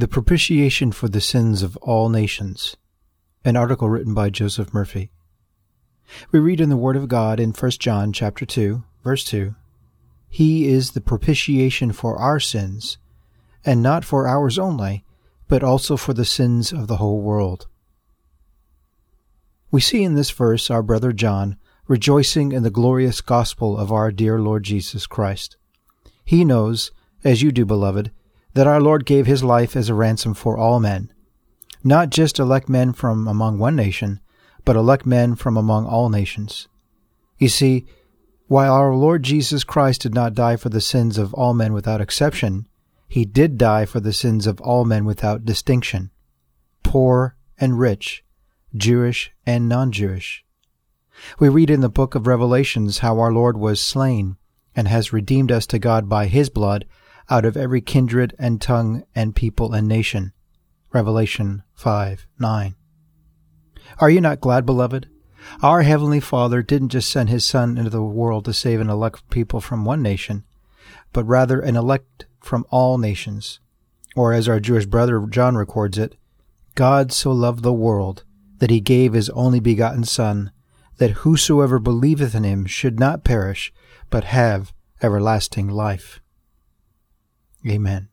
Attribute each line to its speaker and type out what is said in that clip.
Speaker 1: The Propitiation for the Sins of All Nations, an article written by Joseph Murphy. We read in the Word of God in 1 John chapter 2, verse 2, He is the propitiation for our sins, and not for ours only, but also for the sins of the whole world. We see in this verse our brother John rejoicing in the glorious gospel of our dear Lord Jesus Christ. He knows, as you do, beloved, that our Lord gave his life as a ransom for all men, not just elect men from among one nation, but elect men from among all nations. You see, while our Lord Jesus Christ did not die for the sins of all men without exception, he did die for the sins of all men without distinction, poor and rich, Jewish and non Jewish. We read in the book of Revelations how our Lord was slain and has redeemed us to God by his blood out of every kindred and tongue and people and nation. Revelation 5 9. Are you not glad, beloved? Our Heavenly Father didn't just send His Son into the world to save and elect people from one nation, but rather an elect from all nations. Or as our Jewish brother John records it, God so loved the world that He gave His only begotten Son, that whosoever believeth in Him should not perish, but have everlasting life. Amen.